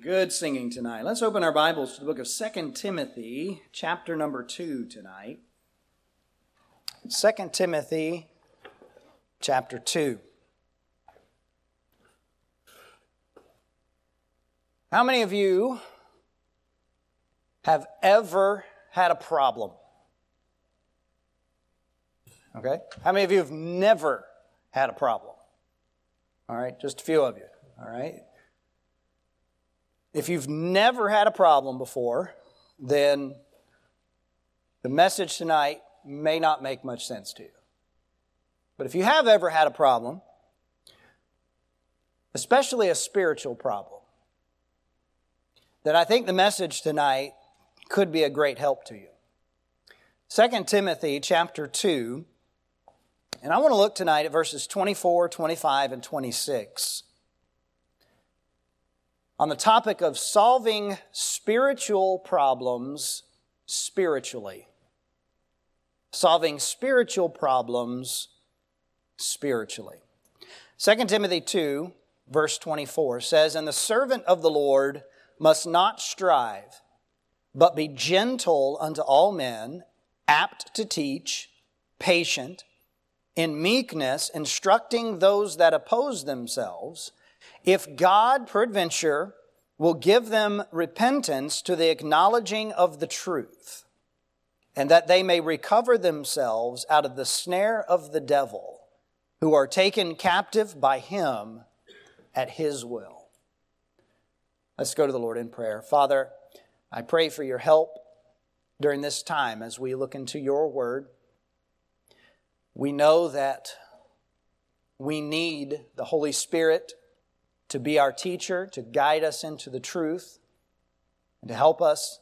Good singing tonight. Let's open our Bibles to the book of 2 Timothy, chapter number 2 tonight. 2 Timothy, chapter 2. How many of you have ever had a problem? Okay? How many of you have never had a problem? All right, just a few of you. All right? If you've never had a problem before, then the message tonight may not make much sense to you. But if you have ever had a problem, especially a spiritual problem, then I think the message tonight could be a great help to you. 2 Timothy chapter 2, and I want to look tonight at verses 24, 25, and 26 on the topic of solving spiritual problems spiritually. Solving spiritual problems spiritually. 2 Timothy 2, verse 24 says, And the servant of the Lord must not strive, but be gentle unto all men, apt to teach, patient, in meekness, instructing those that oppose themselves if God, peradventure, will give them repentance to the acknowledging of the truth, and that they may recover themselves out of the snare of the devil, who are taken captive by him at his will. Let's go to the Lord in prayer. Father, I pray for your help during this time as we look into your word. We know that we need the Holy Spirit to be our teacher, to guide us into the truth, and to help us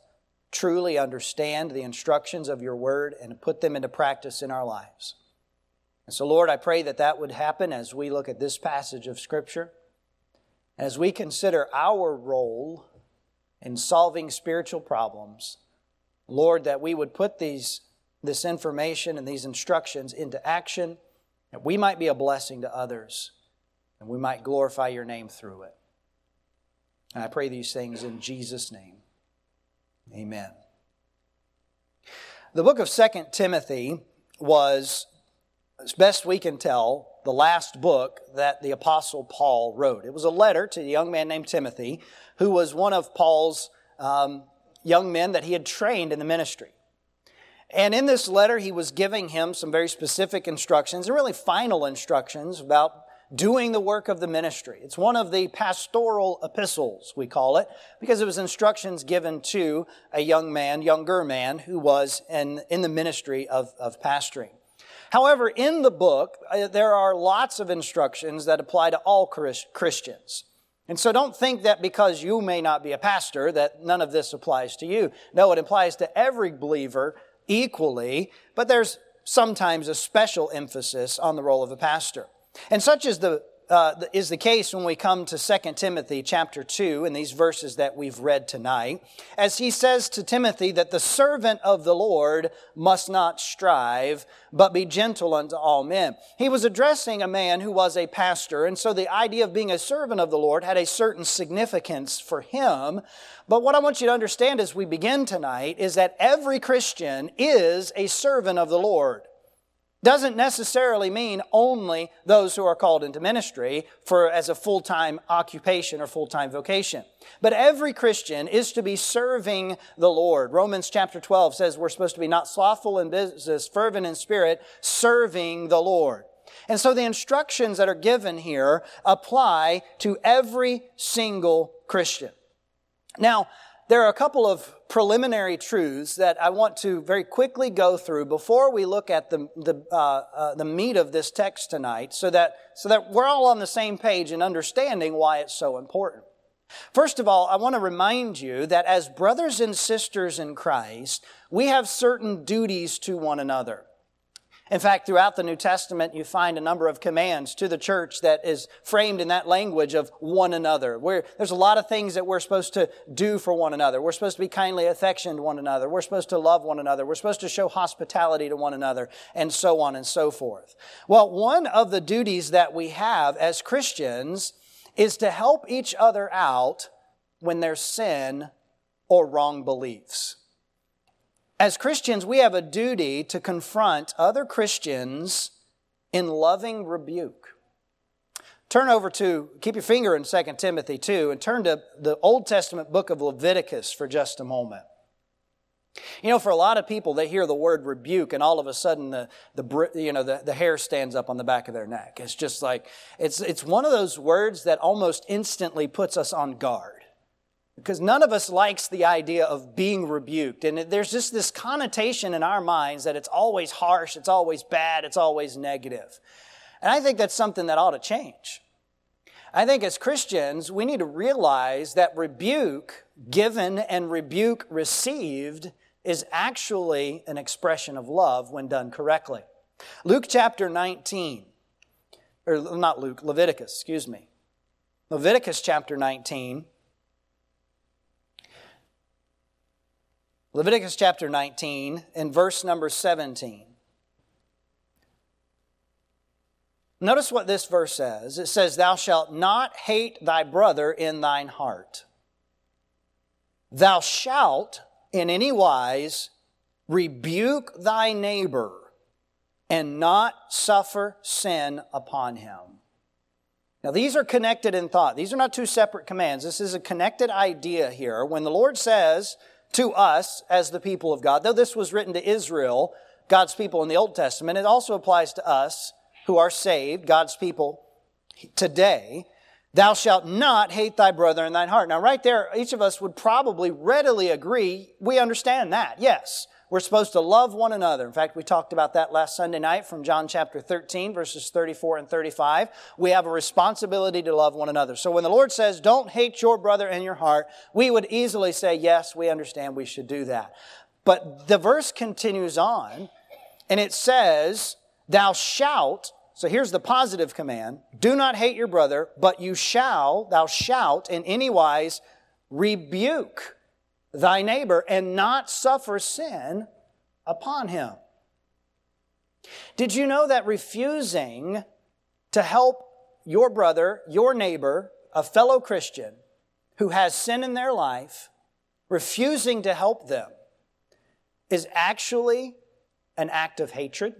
truly understand the instructions of your word and put them into practice in our lives. And so, Lord, I pray that that would happen as we look at this passage of Scripture, as we consider our role in solving spiritual problems. Lord, that we would put these, this information and these instructions into action, that we might be a blessing to others and we might glorify your name through it. And I pray these things in Jesus' name. Amen. The book of Second Timothy was, as best we can tell, the last book that the Apostle Paul wrote. It was a letter to a young man named Timothy, who was one of Paul's um, young men that he had trained in the ministry. And in this letter, he was giving him some very specific instructions and really final instructions about doing the work of the ministry. It's one of the pastoral epistles, we call it, because it was instructions given to a young man, younger man, who was in, in the ministry of, of pastoring. However, in the book, uh, there are lots of instructions that apply to all Christians. And so don't think that because you may not be a pastor that none of this applies to you. No, it applies to every believer equally, but there's sometimes a special emphasis on the role of a pastor. And such is the, uh, is the case when we come to 2 Timothy chapter 2 in these verses that we've read tonight, as he says to Timothy that the servant of the Lord must not strive, but be gentle unto all men. He was addressing a man who was a pastor, and so the idea of being a servant of the Lord had a certain significance for him. But what I want you to understand as we begin tonight is that every Christian is a servant of the Lord doesn't necessarily mean only those who are called into ministry for as a full-time occupation or full-time vocation. But every Christian is to be serving the Lord. Romans chapter 12 says we're supposed to be not slothful in business, fervent in spirit, serving the Lord. And so the instructions that are given here apply to every single Christian. Now, there are a couple of preliminary truths that I want to very quickly go through before we look at the, the, uh, uh, the meat of this text tonight so that, so that we're all on the same page in understanding why it's so important. First of all, I want to remind you that as brothers and sisters in Christ, we have certain duties to one another. In fact, throughout the New Testament, you find a number of commands to the church that is framed in that language of one another. Where there's a lot of things that we're supposed to do for one another. We're supposed to be kindly affectioned to one another. We're supposed to love one another. We're supposed to show hospitality to one another, and so on and so forth. Well, one of the duties that we have as Christians is to help each other out when there's sin or wrong beliefs. As Christians, we have a duty to confront other Christians in loving rebuke. Turn over to, keep your finger in 2 Timothy 2, and turn to the Old Testament book of Leviticus for just a moment. You know, for a lot of people, they hear the word rebuke, and all of a sudden, the, the you know the, the hair stands up on the back of their neck. It's just like it's it's one of those words that almost instantly puts us on guard because none of us likes the idea of being rebuked. And there's just this connotation in our minds that it's always harsh, it's always bad, it's always negative. And I think that's something that ought to change. I think as Christians, we need to realize that rebuke given and rebuke received is actually an expression of love when done correctly. Luke chapter 19, or not Luke, Leviticus, excuse me. Leviticus chapter 19 Leviticus chapter 19 and verse number 17. Notice what this verse says. It says, Thou shalt not hate thy brother in thine heart. Thou shalt in any wise rebuke thy neighbor and not suffer sin upon him. Now, these are connected in thought. These are not two separate commands. This is a connected idea here. When the Lord says, to us as the people of God. Though this was written to Israel, God's people in the Old Testament, it also applies to us who are saved, God's people today. Thou shalt not hate thy brother in thine heart. Now, right there, each of us would probably readily agree. We understand that. Yes. We're supposed to love one another. In fact, we talked about that last Sunday night from John chapter 13, verses 34 and 35. We have a responsibility to love one another. So when the Lord says, don't hate your brother in your heart, we would easily say, yes, we understand we should do that. But the verse continues on, and it says, thou shalt, so here's the positive command, do not hate your brother, but you shall, thou shalt in any wise rebuke thy neighbor and not suffer sin upon him. Did you know that refusing to help your brother, your neighbor, a fellow Christian who has sin in their life, refusing to help them, is actually an act of hatred?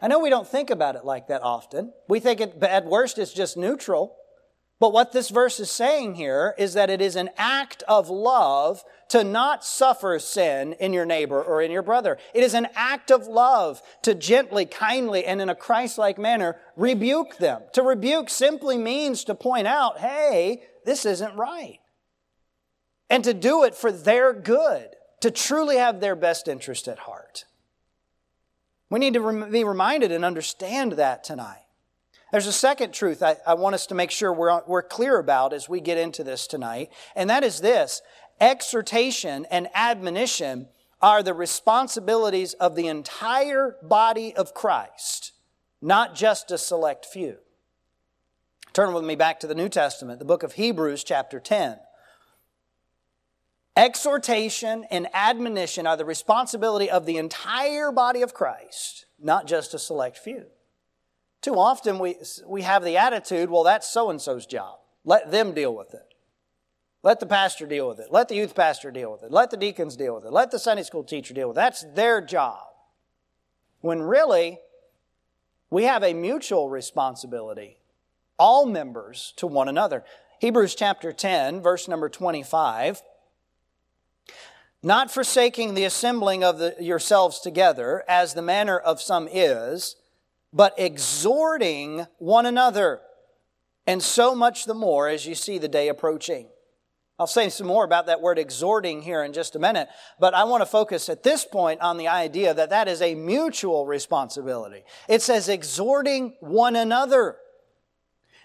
I know we don't think about it like that often. We think it, at worst it's just neutral. But what this verse is saying here is that it is an act of love to not suffer sin in your neighbor or in your brother. It is an act of love to gently, kindly, and in a Christ-like manner rebuke them. To rebuke simply means to point out, hey, this isn't right. And to do it for their good, to truly have their best interest at heart. We need to be reminded and understand that tonight. There's a second truth I, I want us to make sure we're, we're clear about as we get into this tonight, and that is this exhortation and admonition are the responsibilities of the entire body of Christ, not just a select few. Turn with me back to the New Testament, the book of Hebrews, chapter 10. Exhortation and admonition are the responsibility of the entire body of Christ, not just a select few. Too often we, we have the attitude, well, that's so and so's job. Let them deal with it. Let the pastor deal with it. Let the youth pastor deal with it. Let the deacons deal with it. Let the Sunday school teacher deal with it. That's their job. When really, we have a mutual responsibility, all members to one another. Hebrews chapter 10, verse number 25. Not forsaking the assembling of the, yourselves together, as the manner of some is, but exhorting one another, and so much the more as you see the day approaching. I'll say some more about that word exhorting here in just a minute, but I want to focus at this point on the idea that that is a mutual responsibility. It says exhorting one another.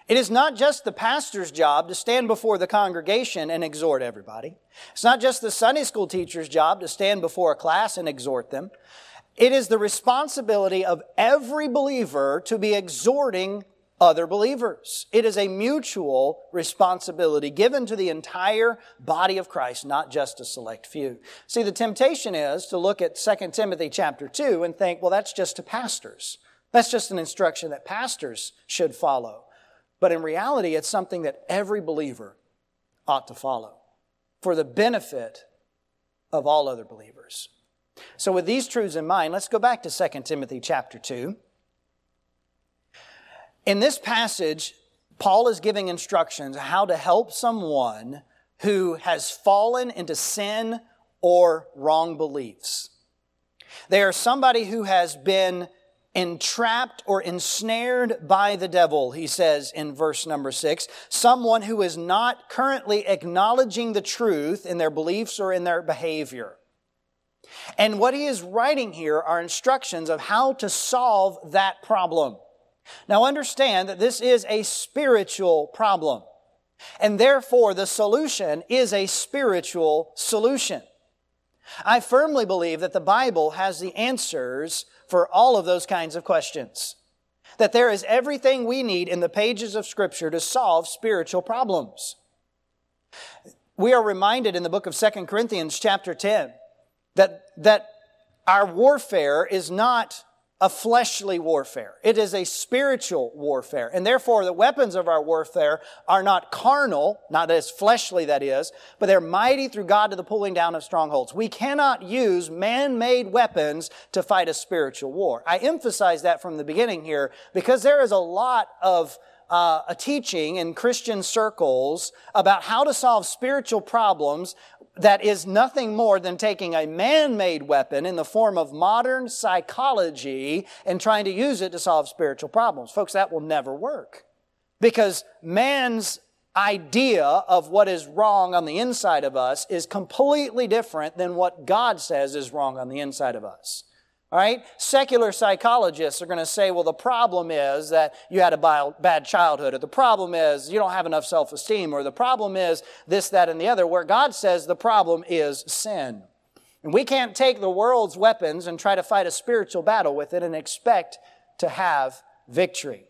It is not just the pastor's job to stand before the congregation and exhort everybody. It's not just the Sunday school teacher's job to stand before a class and exhort them. It is the responsibility of every believer to be exhorting other believers. It is a mutual responsibility given to the entire body of Christ, not just a select few. See, the temptation is to look at 2 Timothy chapter 2 and think, well, that's just to pastors. That's just an instruction that pastors should follow. But in reality, it's something that every believer ought to follow for the benefit of all other believers. So with these truths in mind, let's go back to 2 Timothy chapter 2. In this passage, Paul is giving instructions how to help someone who has fallen into sin or wrong beliefs. They are somebody who has been entrapped or ensnared by the devil, he says in verse number six. Someone who is not currently acknowledging the truth in their beliefs or in their behavior. And what he is writing here are instructions of how to solve that problem. Now understand that this is a spiritual problem. And therefore the solution is a spiritual solution. I firmly believe that the Bible has the answers for all of those kinds of questions. That there is everything we need in the pages of Scripture to solve spiritual problems. We are reminded in the book of 2 Corinthians, chapter 10, that, that our warfare is not a fleshly warfare. It is a spiritual warfare. And therefore, the weapons of our warfare are not carnal, not as fleshly that is, but they're mighty through God to the pulling down of strongholds. We cannot use man-made weapons to fight a spiritual war. I emphasize that from the beginning here because there is a lot of uh, a teaching in Christian circles about how to solve spiritual problems that is nothing more than taking a man-made weapon in the form of modern psychology and trying to use it to solve spiritual problems. Folks, that will never work. Because man's idea of what is wrong on the inside of us is completely different than what God says is wrong on the inside of us. All right? Secular psychologists are going to say, well, the problem is that you had a bad childhood, or the problem is you don't have enough self esteem, or the problem is this, that, and the other, where God says the problem is sin. And we can't take the world's weapons and try to fight a spiritual battle with it and expect to have victory.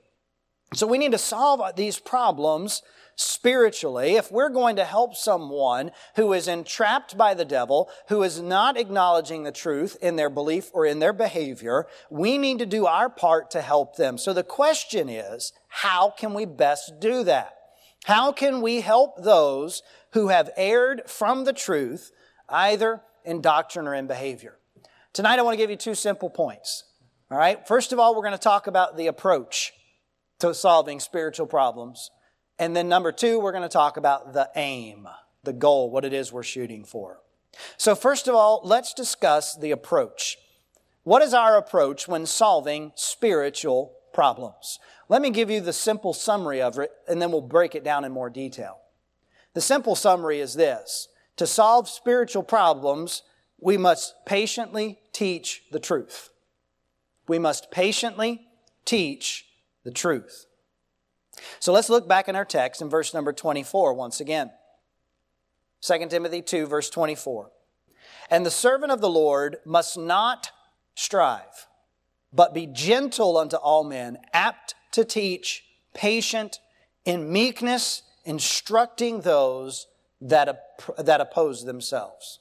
So we need to solve these problems spiritually, if we're going to help someone who is entrapped by the devil, who is not acknowledging the truth in their belief or in their behavior, we need to do our part to help them. So the question is, how can we best do that? How can we help those who have erred from the truth, either in doctrine or in behavior? Tonight I want to give you two simple points. All right. First of all, we're going to talk about the approach to solving spiritual problems. And then number two, we're going to talk about the aim, the goal, what it is we're shooting for. So first of all, let's discuss the approach. What is our approach when solving spiritual problems? Let me give you the simple summary of it, and then we'll break it down in more detail. The simple summary is this. To solve spiritual problems, we must patiently teach the truth. We must patiently teach the truth. So let's look back in our text in verse number 24 once again. 2 Timothy 2, verse 24. And the servant of the Lord must not strive, but be gentle unto all men, apt to teach, patient, in meekness, instructing those that, that oppose themselves.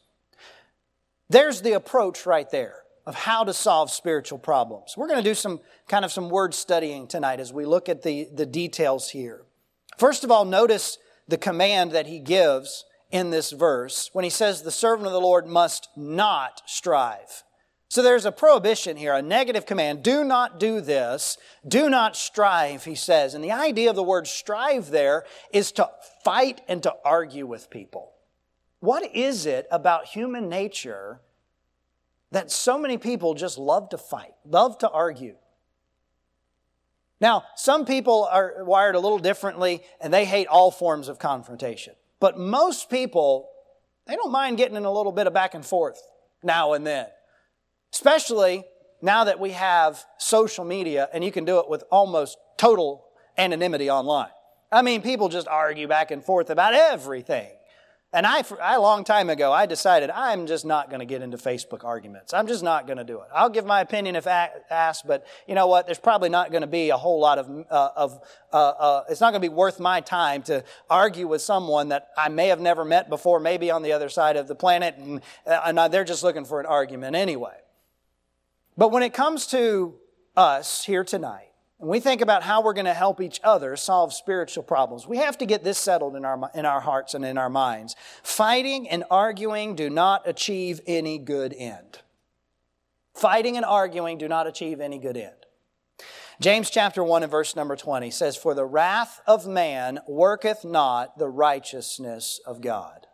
There's the approach right there of how to solve spiritual problems. We're going to do some kind of some word studying tonight as we look at the, the details here. First of all, notice the command that he gives in this verse when he says the servant of the Lord must not strive. So there's a prohibition here, a negative command. Do not do this. Do not strive, he says. And the idea of the word strive there is to fight and to argue with people. What is it about human nature that so many people just love to fight, love to argue. Now, some people are wired a little differently and they hate all forms of confrontation. But most people, they don't mind getting in a little bit of back and forth now and then. Especially now that we have social media and you can do it with almost total anonymity online. I mean, people just argue back and forth about everything. And I, a long time ago, I decided I'm just not going to get into Facebook arguments. I'm just not going to do it. I'll give my opinion if asked, but you know what? There's probably not going to be a whole lot of, uh, of uh, uh, it's not going to be worth my time to argue with someone that I may have never met before, maybe on the other side of the planet, and, uh, and they're just looking for an argument anyway. But when it comes to us here tonight, and we think about how we're going to help each other solve spiritual problems, we have to get this settled in our, in our hearts and in our minds. Fighting and arguing do not achieve any good end. Fighting and arguing do not achieve any good end. James chapter 1 and verse number 20 says, For the wrath of man worketh not the righteousness of God.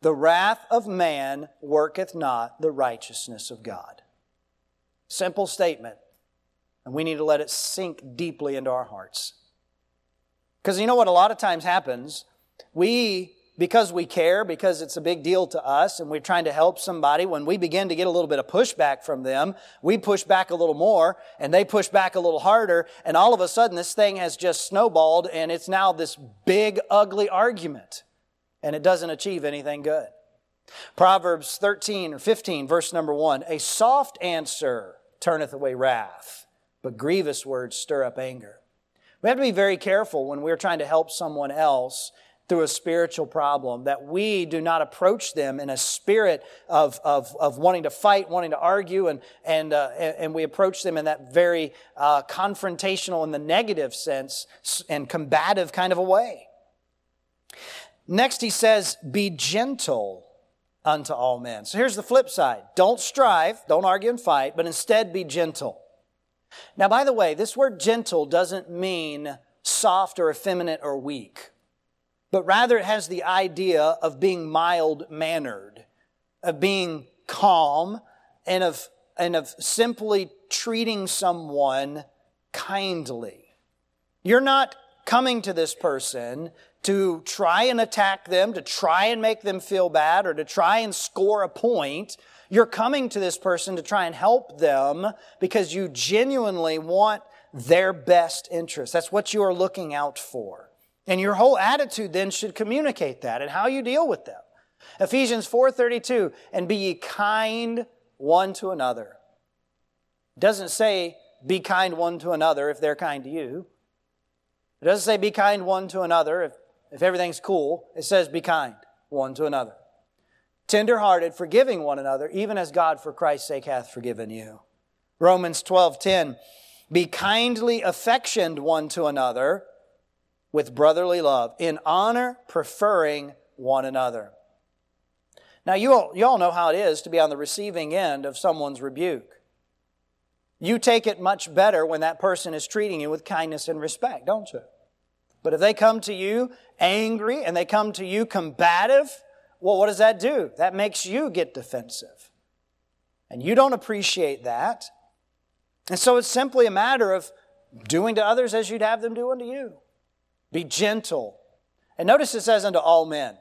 The wrath of man worketh not the righteousness of God. Simple statement. And we need to let it sink deeply into our hearts. Because you know what a lot of times happens? We because we care, because it's a big deal to us and we're trying to help somebody, when we begin to get a little bit of pushback from them, we push back a little more and they push back a little harder. And all of a sudden, this thing has just snowballed and it's now this big, ugly argument. And it doesn't achieve anything good. Proverbs 13 or 15, verse number one A soft answer turneth away wrath, but grievous words stir up anger. We have to be very careful when we're trying to help someone else through a spiritual problem, that we do not approach them in a spirit of, of, of wanting to fight, wanting to argue, and, and, uh, and we approach them in that very uh, confrontational in the negative sense and combative kind of a way. Next, he says, Be gentle unto all men. So here's the flip side don't strive, don't argue and fight, but instead be gentle. Now, by the way, this word gentle doesn't mean soft or effeminate or weak but rather it has the idea of being mild mannered, of being calm, and of, and of simply treating someone kindly. You're not coming to this person to try and attack them, to try and make them feel bad, or to try and score a point. You're coming to this person to try and help them because you genuinely want their best interest. That's what you are looking out for. And your whole attitude then should communicate that and how you deal with them. Ephesians 4:32, and be ye kind one to another. Doesn't say be kind one to another if they're kind to you. It doesn't say be kind one to another if, if everything's cool. It says be kind one to another. Tenderhearted, forgiving one another, even as God for Christ's sake hath forgiven you. Romans 12:10, be kindly affectioned one to another with brotherly love, in honor, preferring one another. Now, you all, you all know how it is to be on the receiving end of someone's rebuke. You take it much better when that person is treating you with kindness and respect, don't you? But if they come to you angry and they come to you combative, well, what does that do? That makes you get defensive. And you don't appreciate that. And so it's simply a matter of doing to others as you'd have them do unto you. Be gentle. And notice it says unto all men.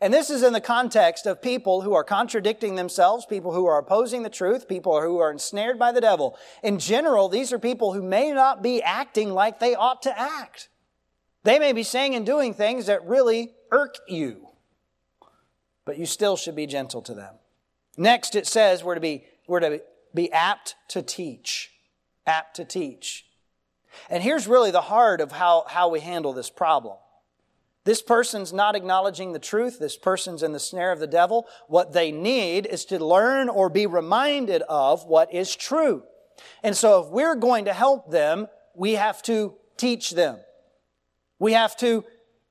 And this is in the context of people who are contradicting themselves, people who are opposing the truth, people who are ensnared by the devil. In general, these are people who may not be acting like they ought to act. They may be saying and doing things that really irk you, but you still should be gentle to them. Next, it says we're to be, we're to be apt to teach. Apt to teach. And here's really the heart of how, how we handle this problem. This person's not acknowledging the truth. This person's in the snare of the devil. What they need is to learn or be reminded of what is true. And so if we're going to help them, we have to teach them. We have to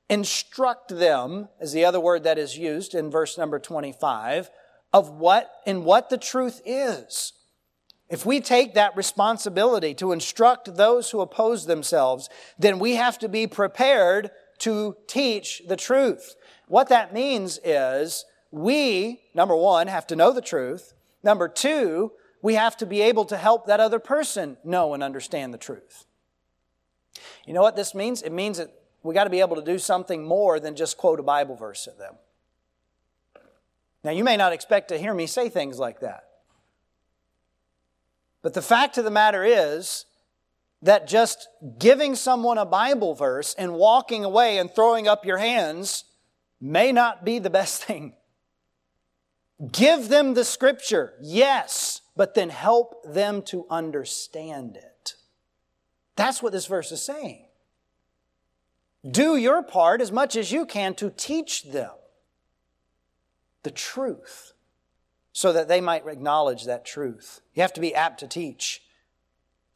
instruct them, is the other word that is used in verse number 25, of what, in what the truth is. If we take that responsibility to instruct those who oppose themselves, then we have to be prepared to teach the truth. What that means is we, number one, have to know the truth. Number two, we have to be able to help that other person know and understand the truth. You know what this means? It means that we got to be able to do something more than just quote a Bible verse at them. Now, you may not expect to hear me say things like that. But the fact of the matter is that just giving someone a Bible verse and walking away and throwing up your hands may not be the best thing. Give them the scripture, yes, but then help them to understand it. That's what this verse is saying. Do your part as much as you can to teach them the truth so that they might acknowledge that truth. You have to be apt to teach.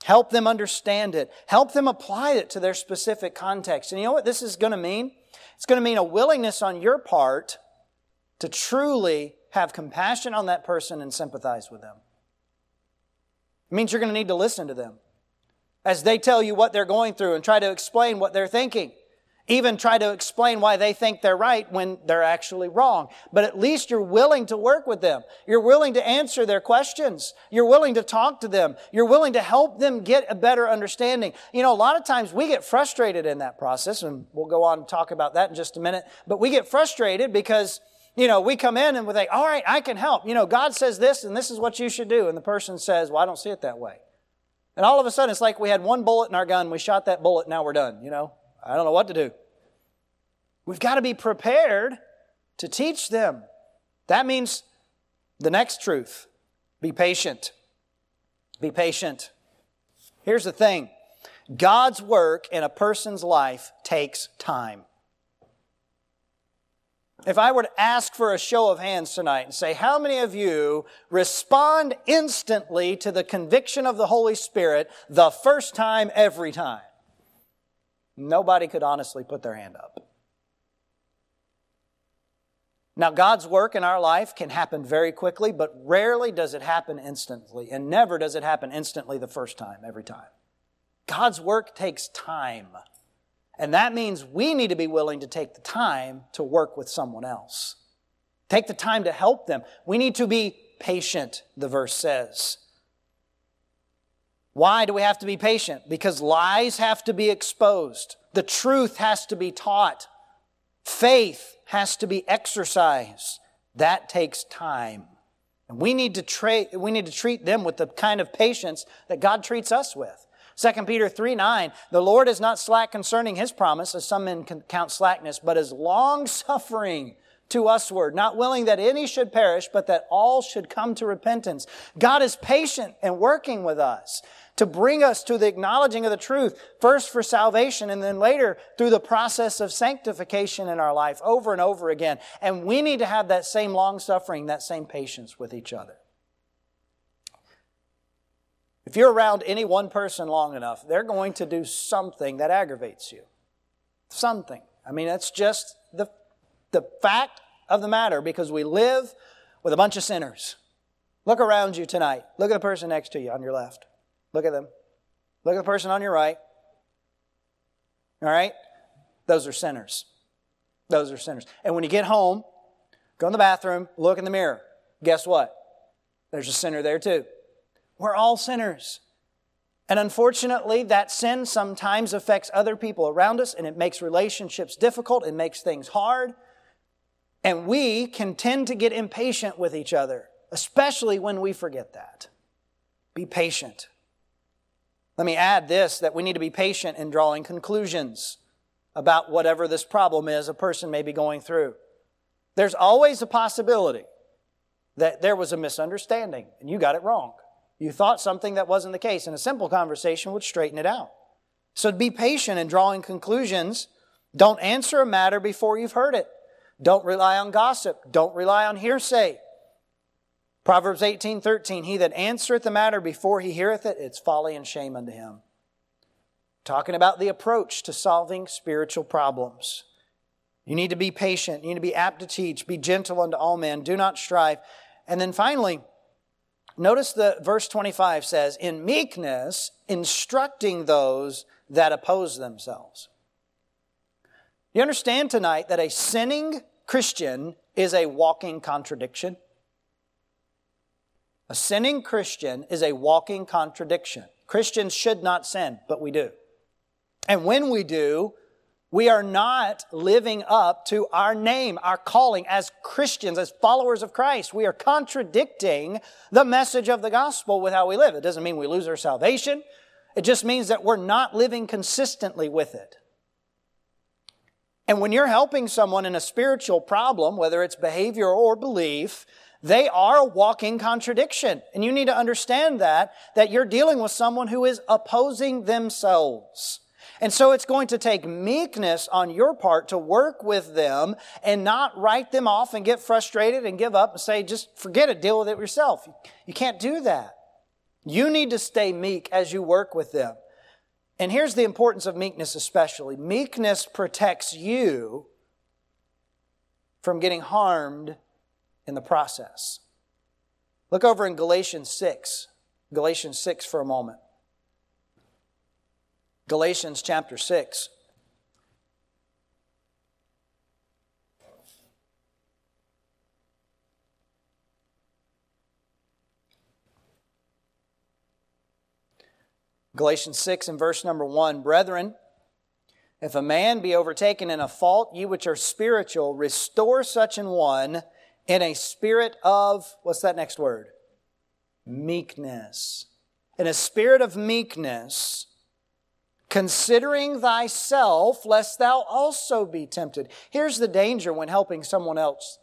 Help them understand it. Help them apply it to their specific context. And you know what this is going to mean? It's going to mean a willingness on your part to truly have compassion on that person and sympathize with them. It means you're going to need to listen to them as they tell you what they're going through and try to explain what they're thinking. Even try to explain why they think they're right when they're actually wrong. But at least you're willing to work with them. You're willing to answer their questions. You're willing to talk to them. You're willing to help them get a better understanding. You know, a lot of times we get frustrated in that process, and we'll go on and talk about that in just a minute. But we get frustrated because you know, we come in and we think, all right, I can help. You know, God says this and this is what you should do. And the person says, well, I don't see it that way. And all of a sudden, it's like we had one bullet in our gun. We shot that bullet. Now we're done. You know, I don't know what to do. We've got to be prepared to teach them. That means the next truth be patient. Be patient. Here's the thing God's work in a person's life takes time. If I were to ask for a show of hands tonight and say, how many of you respond instantly to the conviction of the Holy Spirit the first time, every time? Nobody could honestly put their hand up. Now, God's work in our life can happen very quickly, but rarely does it happen instantly, and never does it happen instantly the first time, every time. God's work takes time. And that means we need to be willing to take the time to work with someone else. Take the time to help them. We need to be patient, the verse says. Why do we have to be patient? Because lies have to be exposed. The truth has to be taught. Faith has to be exercised. That takes time. And we need to, tra- we need to treat them with the kind of patience that God treats us with. 2 Peter 3 9, the Lord is not slack concerning his promise, as some men count slackness, but is long suffering to usward, not willing that any should perish, but that all should come to repentance. God is patient and working with us to bring us to the acknowledging of the truth, first for salvation and then later through the process of sanctification in our life over and over again. And we need to have that same long suffering, that same patience with each other. If you're around any one person long enough, they're going to do something that aggravates you. Something. I mean, that's just the, the fact of the matter because we live with a bunch of sinners. Look around you tonight. Look at the person next to you on your left. Look at them. Look at the person on your right. All right? Those are sinners. Those are sinners. And when you get home, go in the bathroom, look in the mirror. Guess what? There's a sinner there too. We're all sinners. And unfortunately, that sin sometimes affects other people around us and it makes relationships difficult, it makes things hard. And we can tend to get impatient with each other, especially when we forget that. Be patient. Let me add this that we need to be patient in drawing conclusions about whatever this problem is a person may be going through. There's always a possibility that there was a misunderstanding and you got it wrong. You thought something that wasn't the case, and a simple conversation would straighten it out. So be patient in drawing conclusions. Don't answer a matter before you've heard it. Don't rely on gossip. Don't rely on hearsay. Proverbs 18, 13, he that answereth the matter before he heareth it, it's folly and shame unto him. Talking about the approach to solving spiritual problems. You need to be patient. You need to be apt to teach. Be gentle unto all men. Do not strive. And then finally, Notice that verse 25 says, in meekness, instructing those that oppose themselves. You understand tonight that a sinning Christian is a walking contradiction? A sinning Christian is a walking contradiction. Christians should not sin, but we do. And when we do, we are not living up to our name, our calling as Christians, as followers of Christ. We are contradicting the message of the gospel with how we live. It doesn't mean we lose our salvation. It just means that we're not living consistently with it. And when you're helping someone in a spiritual problem, whether it's behavior or belief, they are a walking contradiction. And you need to understand that, that you're dealing with someone who is opposing themselves. And so it's going to take meekness on your part to work with them and not write them off and get frustrated and give up and say, just forget it, deal with it yourself. You can't do that. You need to stay meek as you work with them. And here's the importance of meekness, especially meekness protects you from getting harmed in the process. Look over in Galatians 6. Galatians 6 for a moment. Galatians chapter 6. Galatians 6 and verse number 1 Brethren, if a man be overtaken in a fault, you which are spiritual, restore such an one in a spirit of, what's that next word? Meekness. In a spirit of meekness, considering thyself, lest thou also be tempted. Here's the danger when helping someone else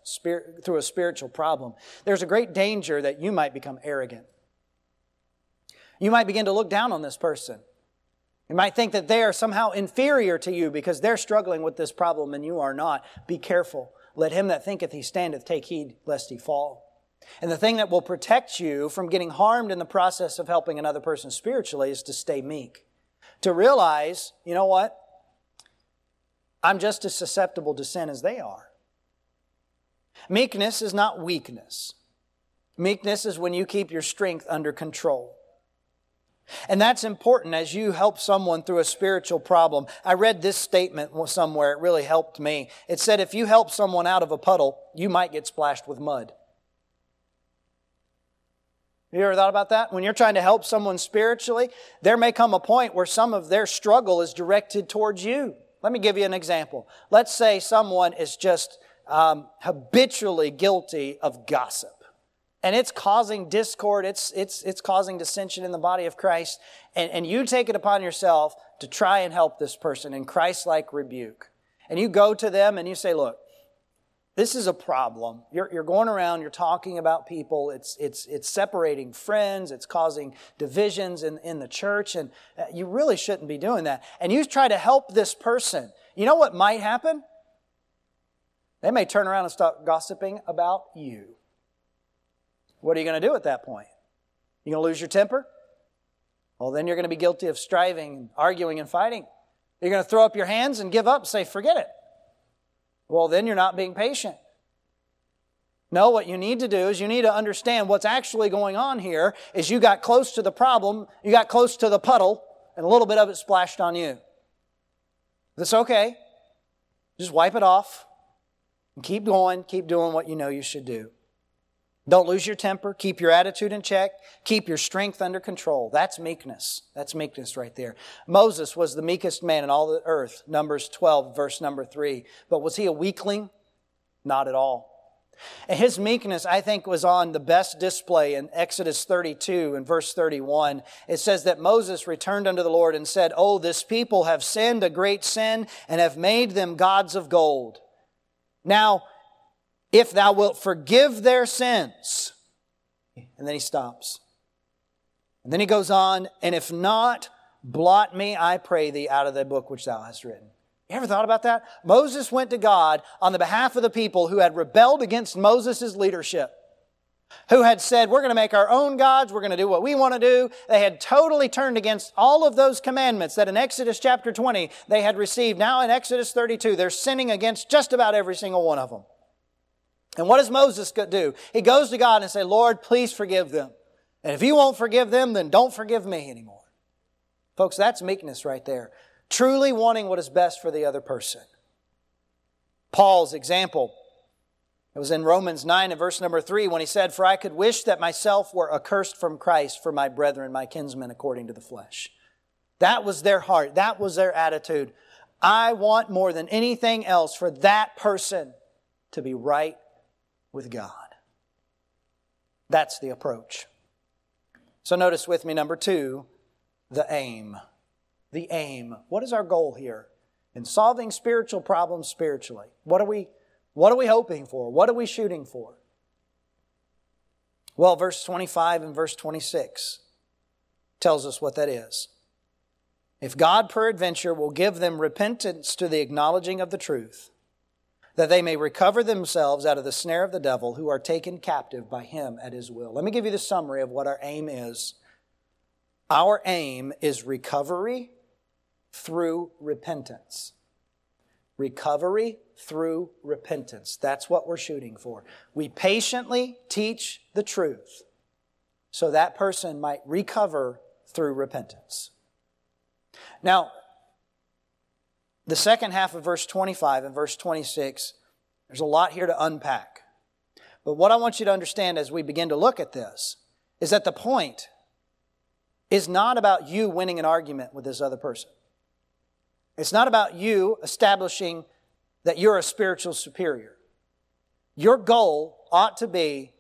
through a spiritual problem. There's a great danger that you might become arrogant. You might begin to look down on this person. You might think that they are somehow inferior to you because they're struggling with this problem and you are not. Be careful. Let him that thinketh he standeth take heed lest he fall. And the thing that will protect you from getting harmed in the process of helping another person spiritually is to stay meek. To realize, you know what? I'm just as susceptible to sin as they are. Meekness is not weakness. Meekness is when you keep your strength under control. And that's important as you help someone through a spiritual problem. I read this statement somewhere. It really helped me. It said, if you help someone out of a puddle, you might get splashed with mud. Have you ever thought about that? When you're trying to help someone spiritually, there may come a point where some of their struggle is directed towards you. Let me give you an example. Let's say someone is just um, habitually guilty of gossip and it's causing discord, it's, it's, it's causing dissension in the body of Christ, and, and you take it upon yourself to try and help this person in Christ like rebuke. And you go to them and you say, Look, this is a problem. You're, you're going around, you're talking about people, it's, it's, it's separating friends, it's causing divisions in, in the church, and uh, you really shouldn't be doing that. And you try to help this person. You know what might happen? They may turn around and start gossiping about you. What are you going to do at that point? You going to lose your temper? Well, then you're going to be guilty of striving, arguing, and fighting. You're going to throw up your hands and give up, say, forget it. Well, then you're not being patient. No, what you need to do is you need to understand what's actually going on here is you got close to the problem, you got close to the puddle, and a little bit of it splashed on you. That's okay. Just wipe it off and keep going, keep doing what you know you should do. Don't lose your temper. Keep your attitude in check. Keep your strength under control. That's meekness. That's meekness right there. Moses was the meekest man in all the earth. Numbers 12, verse number 3. But was he a weakling? Not at all. And his meekness, I think, was on the best display in Exodus 32 and verse 31. It says that Moses returned unto the Lord and said, Oh, this people have sinned a great sin and have made them gods of gold. Now, if thou wilt forgive their sins. And then he stops. And then he goes on, and if not, blot me, I pray thee, out of the book which thou hast written. You ever thought about that? Moses went to God on the behalf of the people who had rebelled against Moses' leadership, who had said, We're going to make our own gods, we're going to do what we want to do. They had totally turned against all of those commandments that in Exodus chapter 20 they had received. Now in Exodus 32, they're sinning against just about every single one of them. And what does Moses do? He goes to God and say, Lord, please forgive them. And if you won't forgive them, then don't forgive me anymore. Folks, that's meekness right there. Truly wanting what is best for the other person. Paul's example. It was in Romans 9 and verse number 3 when he said, For I could wish that myself were accursed from Christ for my brethren, my kinsmen, according to the flesh. That was their heart. That was their attitude. I want more than anything else for that person to be right with God. That's the approach. So notice with me number two, the aim. The aim. What is our goal here? In solving spiritual problems spiritually. What are we what are we hoping for? What are we shooting for? Well, verse 25 and verse 26 tells us what that is. If God peradventure will give them repentance to the acknowledging of the truth, that they may recover themselves out of the snare of the devil who are taken captive by him at his will. Let me give you the summary of what our aim is. Our aim is recovery through repentance. Recovery through repentance. That's what we're shooting for. We patiently teach the truth so that person might recover through repentance. Now, the second half of verse 25 and verse 26, there's a lot here to unpack. But what I want you to understand as we begin to look at this is that the point is not about you winning an argument with this other person. It's not about you establishing that you're a spiritual superior. Your goal ought to be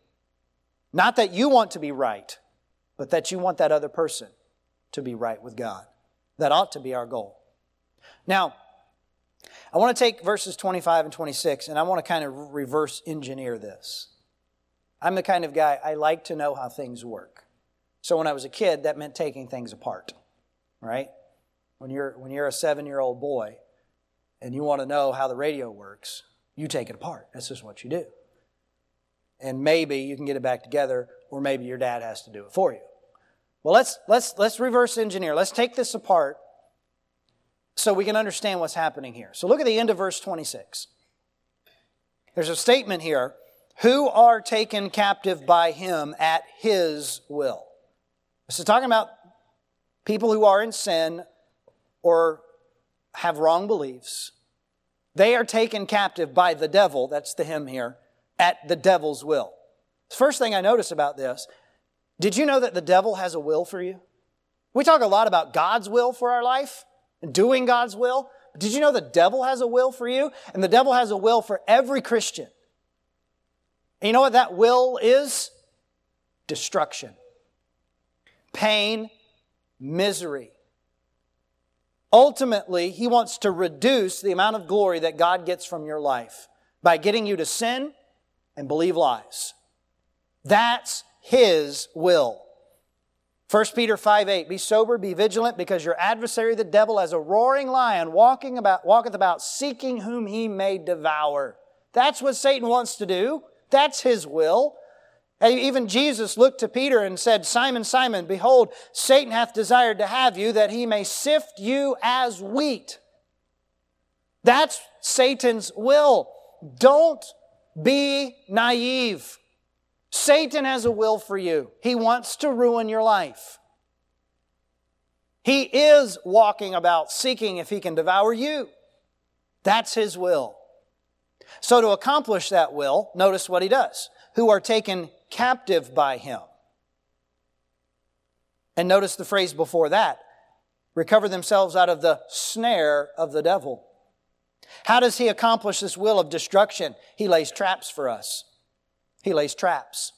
not that you want to be right, but that you want that other person to be right with God. That ought to be our goal. Now, I want to take verses 25 and 26 and I want to kind of reverse engineer this. I'm the kind of guy, I like to know how things work. So when I was a kid, that meant taking things apart, right? When you're, when you're a seven year old boy and you want to know how the radio works, you take it apart. That's just what you do. And maybe you can get it back together, or maybe your dad has to do it for you. Well, let's, let's, let's reverse engineer. Let's take this apart so we can understand what's happening here. So look at the end of verse 26. There's a statement here who are taken captive by him at his will. This is talking about people who are in sin or have wrong beliefs. They are taken captive by the devil, that's the him here, at the devil's will. First thing I notice about this, did you know that the devil has a will for you? We talk a lot about God's will for our life doing God's will. Did you know the devil has a will for you? And the devil has a will for every Christian. And you know what that will is? Destruction, pain, misery. Ultimately, he wants to reduce the amount of glory that God gets from your life by getting you to sin and believe lies. That's his will. 1 Peter 5 8, be sober, be vigilant, because your adversary the devil as a roaring lion walking about, walketh about seeking whom he may devour. That's what Satan wants to do. That's his will. Even Jesus looked to Peter and said, Simon, Simon, behold, Satan hath desired to have you that he may sift you as wheat. That's Satan's will. Don't be naive. Satan has a will for you. He wants to ruin your life. He is walking about seeking if he can devour you. That's his will. So to accomplish that will, notice what he does. Who are taken captive by him. And notice the phrase before that. Recover themselves out of the snare of the devil. How does he accomplish this will of destruction? He lays traps for us. He lays traps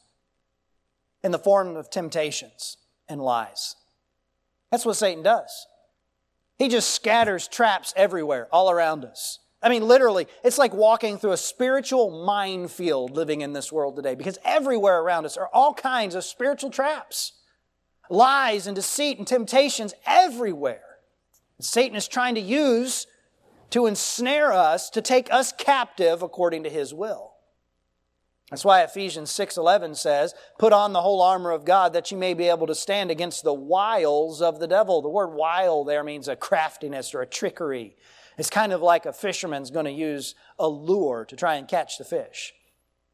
in the form of temptations and lies. That's what Satan does. He just scatters traps everywhere, all around us. I mean, literally, it's like walking through a spiritual minefield living in this world today because everywhere around us are all kinds of spiritual traps. Lies and deceit and temptations everywhere. Satan is trying to use to ensnare us, to take us captive according to his will. That's why Ephesians 6:11 says, "Put on the whole armor of God that you may be able to stand against the wiles of the devil." The word wile there means a craftiness or a trickery. It's kind of like a fisherman's going to use a lure to try and catch the fish.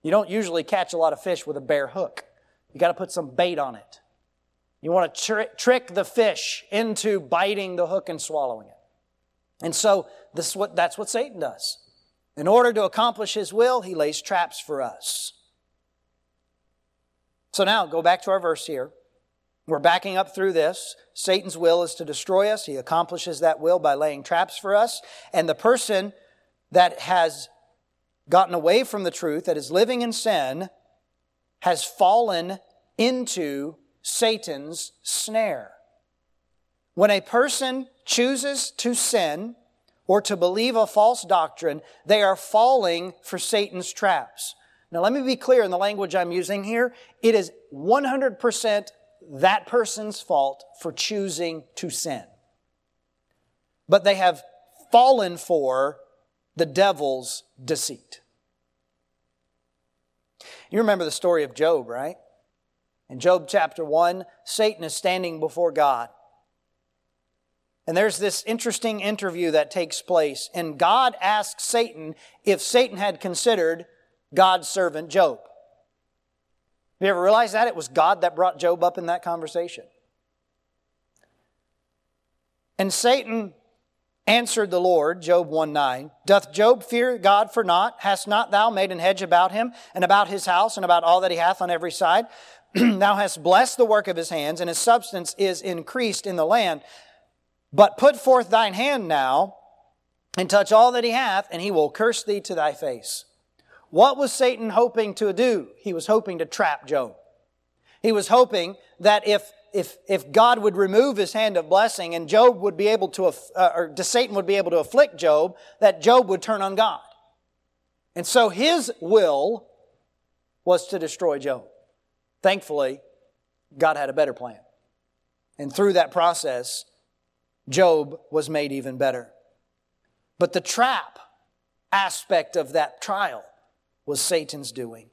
You don't usually catch a lot of fish with a bare hook. You got to put some bait on it. You want to tri- trick the fish into biting the hook and swallowing it. And so this what, that's what Satan does. In order to accomplish his will, he lays traps for us. So now go back to our verse here. We're backing up through this. Satan's will is to destroy us. He accomplishes that will by laying traps for us. And the person that has gotten away from the truth, that is living in sin, has fallen into Satan's snare. When a person chooses to sin or to believe a false doctrine, they are falling for Satan's traps. Now, let me be clear in the language I'm using here. It is 100% that person's fault for choosing to sin. But they have fallen for the devil's deceit. You remember the story of Job, right? In Job chapter 1, Satan is standing before God. And there's this interesting interview that takes place, and God asks Satan if Satan had considered God's servant Job. Have you ever realized that? It was God that brought Job up in that conversation. And Satan answered the Lord, Job 1 9, Doth Job fear God for naught? Hast not thou made an hedge about him, and about his house, and about all that he hath on every side? thou hast blessed the work of his hands, and his substance is increased in the land. But put forth thine hand now, and touch all that he hath, and he will curse thee to thy face. What was Satan hoping to do? He was hoping to trap Job. He was hoping that if if, if God would remove his hand of blessing and Job would be able to, uh, or Satan would be able to afflict Job, that Job would turn on God. And so his will was to destroy Job. Thankfully, God had a better plan. And through that process, Job was made even better. But the trap aspect of that trial was Satan's doing.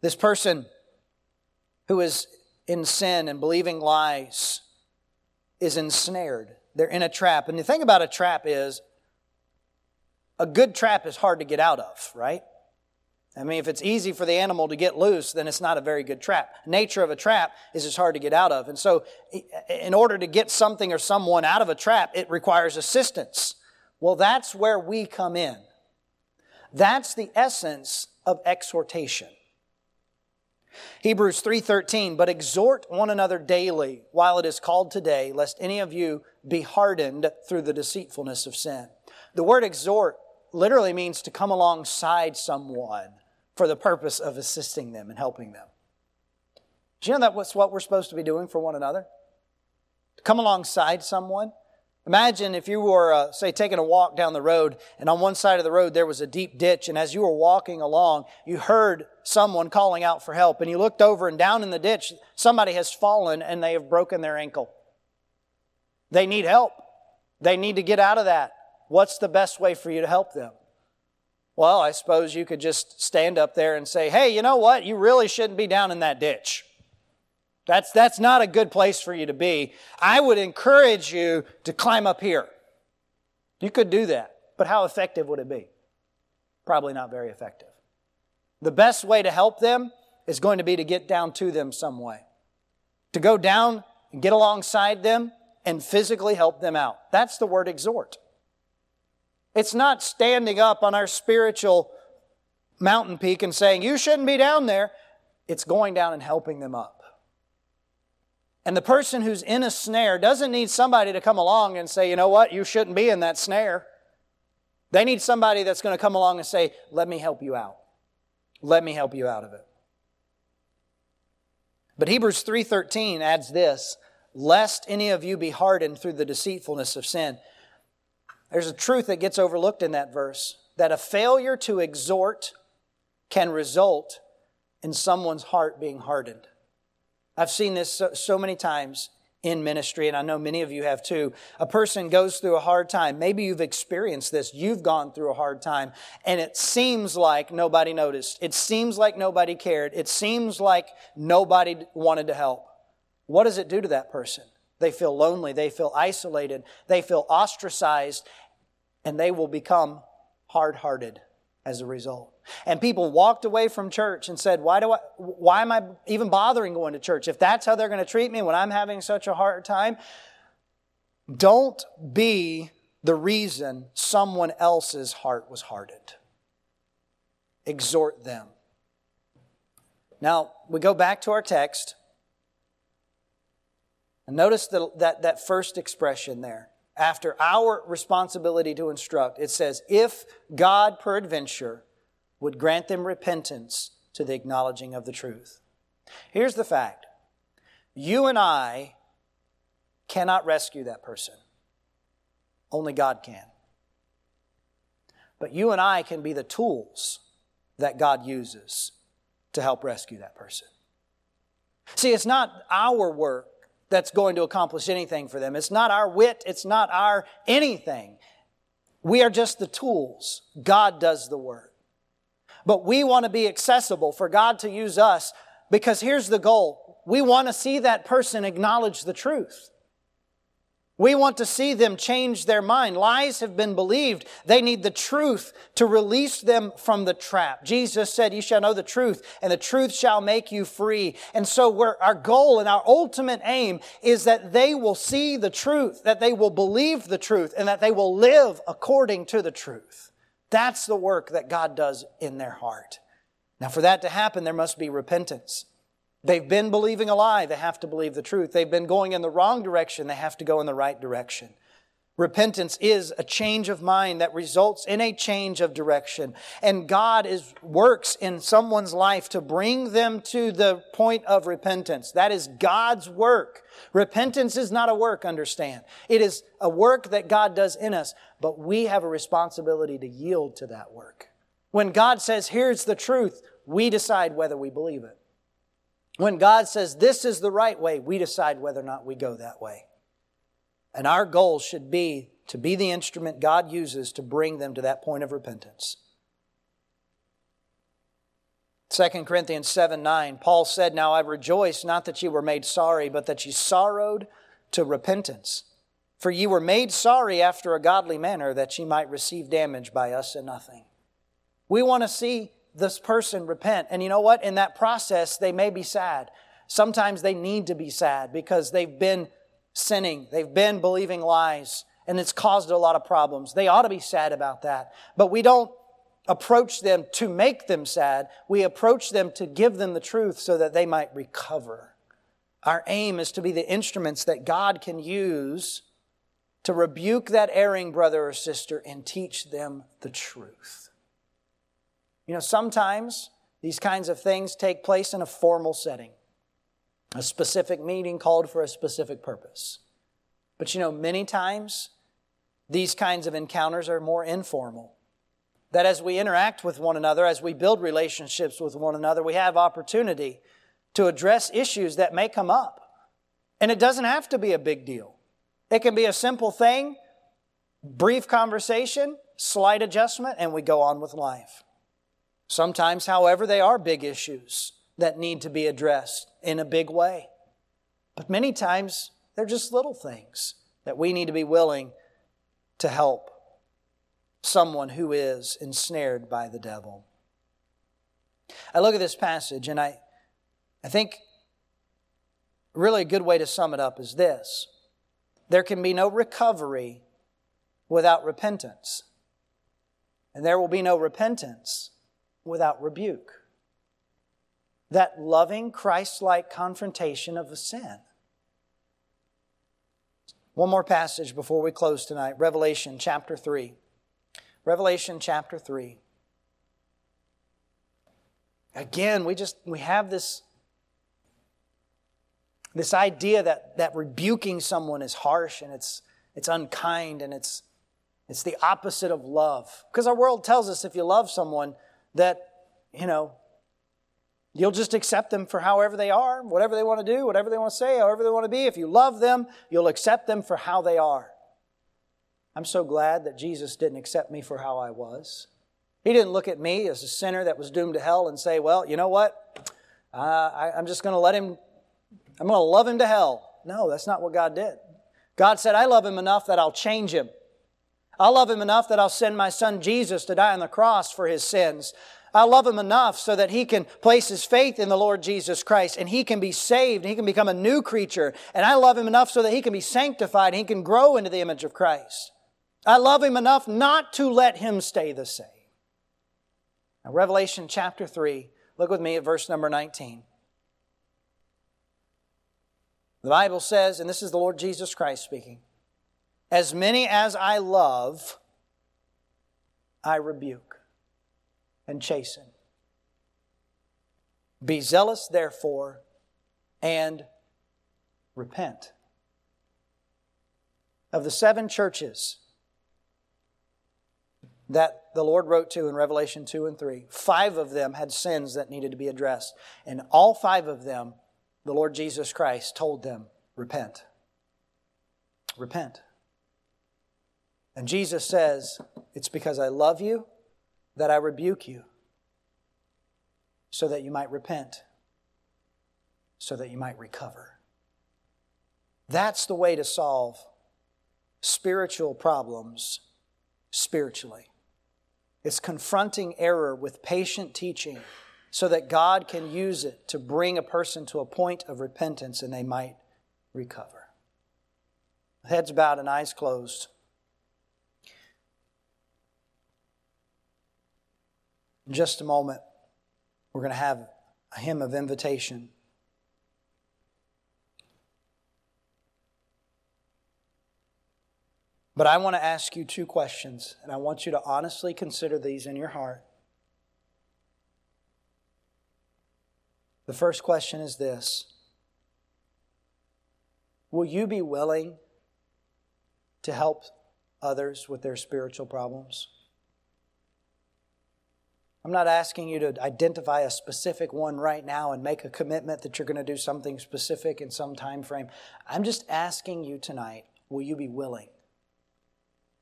This person who is in sin and believing lies is ensnared. They're in a trap. And the thing about a trap is, a good trap is hard to get out of, right? I mean, if it's easy for the animal to get loose, then it's not a very good trap. Nature of a trap is it's hard to get out of. And so, in order to get something or someone out of a trap, it requires assistance. Well, that's where we come in. That's the essence of exhortation. Hebrews 3:13 but exhort one another daily while it is called today lest any of you be hardened through the deceitfulness of sin. The word exhort literally means to come alongside someone for the purpose of assisting them and helping them. Do you know that's what we're supposed to be doing for one another? To come alongside someone Imagine if you were, uh, say, taking a walk down the road, and on one side of the road there was a deep ditch, and as you were walking along, you heard someone calling out for help, and you looked over, and down in the ditch, somebody has fallen and they have broken their ankle. They need help. They need to get out of that. What's the best way for you to help them? Well, I suppose you could just stand up there and say, hey, you know what? You really shouldn't be down in that ditch. That's, that's not a good place for you to be. I would encourage you to climb up here. You could do that, but how effective would it be? Probably not very effective. The best way to help them is going to be to get down to them some way. To go down and get alongside them and physically help them out. That's the word exhort. It's not standing up on our spiritual mountain peak and saying, You shouldn't be down there. It's going down and helping them up. And the person who's in a snare doesn't need somebody to come along and say, you know what, you shouldn't be in that snare. They need somebody that's going to come along and say, let me help you out. Let me help you out of it. But Hebrews 3:13 adds this, lest any of you be hardened through the deceitfulness of sin. There's a truth that gets overlooked in that verse, that a failure to exhort can result in someone's heart being hardened. I've seen this so, so, many times in ministry, and I know many of you have too. A person goes through a hard time. Maybe you've experienced this. You've gone through a hard time, and it seems like nobody noticed. It seems like nobody cared. It seems like nobody wanted to help. What does it do to that person? They feel lonely. They feel isolated. They feel ostracized, and they will become hard hearted as a result. And people walked away from church and said, why do I, why am I even bothering going to church? If that's how they're going to treat me when I'm having such a hard time, don't be the reason someone else's heart was hardened. Exhort them. Now, we go back to our text. And notice the, that, that first expression there. After our responsibility to instruct, it says, If God peradventure would grant them repentance to the acknowledging of the truth. Here's the fact you and I cannot rescue that person, only God can. But you and I can be the tools that God uses to help rescue that person. See, it's not our work that's going to accomplish anything for them. It's not our wit, it's not our anything. We are just the tools. God does the work. But we want to be accessible for God to use us Because here's the goal. We want to see that person acknowledge the truth. We want to see them change their mind. Lies have been believed. They need the truth to release them from the trap. Jesus said, You shall know the truth, and the truth shall make you free. And so our goal and our ultimate aim is that they will see the truth, that they will believe the truth, and that they will live according to the truth. That's the work that God does in their heart. Now, for that to happen, there must be repentance. They've been believing a lie, they have to believe the truth. They've been going in the wrong direction, they have to go in the right direction. Repentance is a change of mind that results in a change of direction. And God is, works in someone's life to bring them to the point of repentance. That is God's work. Repentance is not a work, understand. It is a work that God does in us, but we have a responsibility to yield to that work. When God says, here's the truth, we decide whether we believe it. When God says this is the right way, we decide whether or not we go that way. And our goal should be to be the instrument God uses to bring them to that point of repentance. 2 Corinthians 7 9, Paul said, Now I rejoice not that you were made sorry, but that you sorrowed to repentance. For ye were made sorry after a godly manner, that ye might receive damage by us and nothing. We want to see this person repent. And you know what? In that process, they may be sad. Sometimes they need to be sad because they've been sinning, they've been believing lies, and it's caused a lot of problems. They ought to be sad about that. But we don't approach them to make them sad, we approach them to give them the truth so that they might recover. Our aim is to be the instruments that God can use to rebuke that erring brother or sister and teach them the truth. You know, sometimes these kinds of things take place in a formal setting, a specific meeting called for a specific purpose. But you know, many times these kinds of encounters are more informal. That as we interact with one another, as we build relationships with one another, we have opportunity to address issues that may come up. And it doesn't have to be a big deal. It can be a simple thing, brief conversation, slight adjustment, and we go on with life. Sometimes, however, they are big issues that need to be addressed in a big way. But many times, they're just little things that we need to be willing to help someone who is ensnared by the devil. I look at this passage and I, I think really a good way to sum it up is this there can be no recovery without repentance, and there will be no repentance without rebuke. That loving, Christ like confrontation of a sin. One more passage before we close tonight Revelation chapter 3. Revelation chapter 3. Again, we just we have this this idea that, that rebuking someone is harsh and it's it's unkind and it's it's the opposite of love. Because our world tells us if you love someone, that, you know, you'll just accept them for however they are, whatever they want to do, whatever they want to say, however they want to be. If you love them, you'll accept them for how they are. I'm so glad that Jesus didn't accept me for how I was. He didn't look at me as a sinner that was doomed to hell and say, well, you know what? Uh, I, I'm just going to let him, I'm going to love him to hell. No, that's not what God did. God said, I love him enough that I'll change him. I love him enough that I'll send my son Jesus to die on the cross for his sins. I love him enough so that he can place his faith in the Lord Jesus Christ and he can be saved and he can become a new creature. And I love him enough so that he can be sanctified and he can grow into the image of Christ. I love him enough not to let him stay the same. Now, Revelation chapter 3, look with me at verse number 19. The Bible says, and this is the Lord Jesus Christ speaking, as many as I love, I rebuke and chasten. Be zealous, therefore, and repent. Of the seven churches that the Lord wrote to in Revelation 2 and 3, five of them had sins that needed to be addressed. And all five of them, the Lord Jesus Christ told them, repent. Repent. And Jesus says, It's because I love you that I rebuke you, so that you might repent. so that you might recover. That's the way to solve spiritual problems spiritually. It's confronting error with patient teaching so that God can use it to bring a person to a point of repentance and they might recover. Heads bowed and eyes closed. In just a moment, we're going to have a hymn of invitation. But I want to ask you two questions, and I want you to honestly consider these in your heart. The first question is this Will you be willing to help others with their spiritual problems? I'm not asking you to identify a specific one right now and make a commitment that you're going to do something specific in some time frame. I'm just asking you tonight, will you be willing?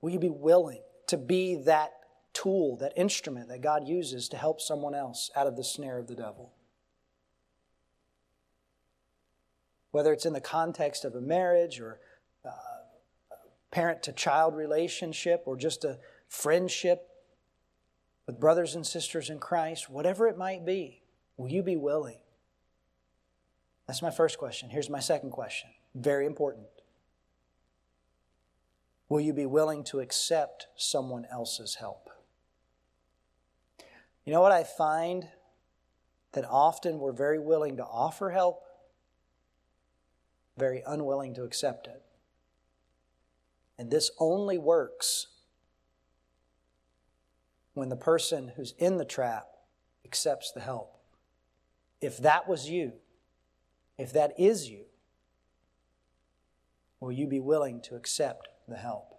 Will you be willing to be that tool, that instrument that God uses to help someone else out of the snare of the devil? Whether it's in the context of a marriage or uh, parent to child relationship or just a friendship with brothers and sisters in Christ, whatever it might be, will you be willing? That's my first question. Here's my second question. Very important. Will you be willing to accept someone else's help? You know what I find? That often we're very willing to offer help, very unwilling to accept it. And this only works when the person who's in the trap accepts the help. If that was you, if that is you, will you be willing to accept the help.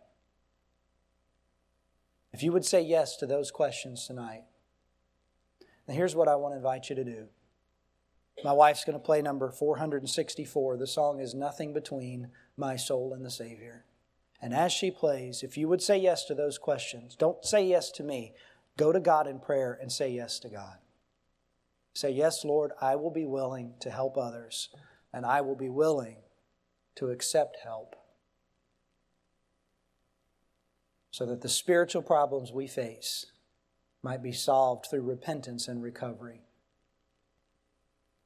If you would say yes to those questions tonight, then here's what I want to invite you to do. My wife's going to play number 464. The song is Nothing Between My Soul and the Savior. And as she plays, if you would say yes to those questions, don't say yes to me. Go to God in prayer and say yes to God. Say, Yes, Lord, I will be willing to help others, and I will be willing to accept help so that the spiritual problems we face might be solved through repentance and recovery.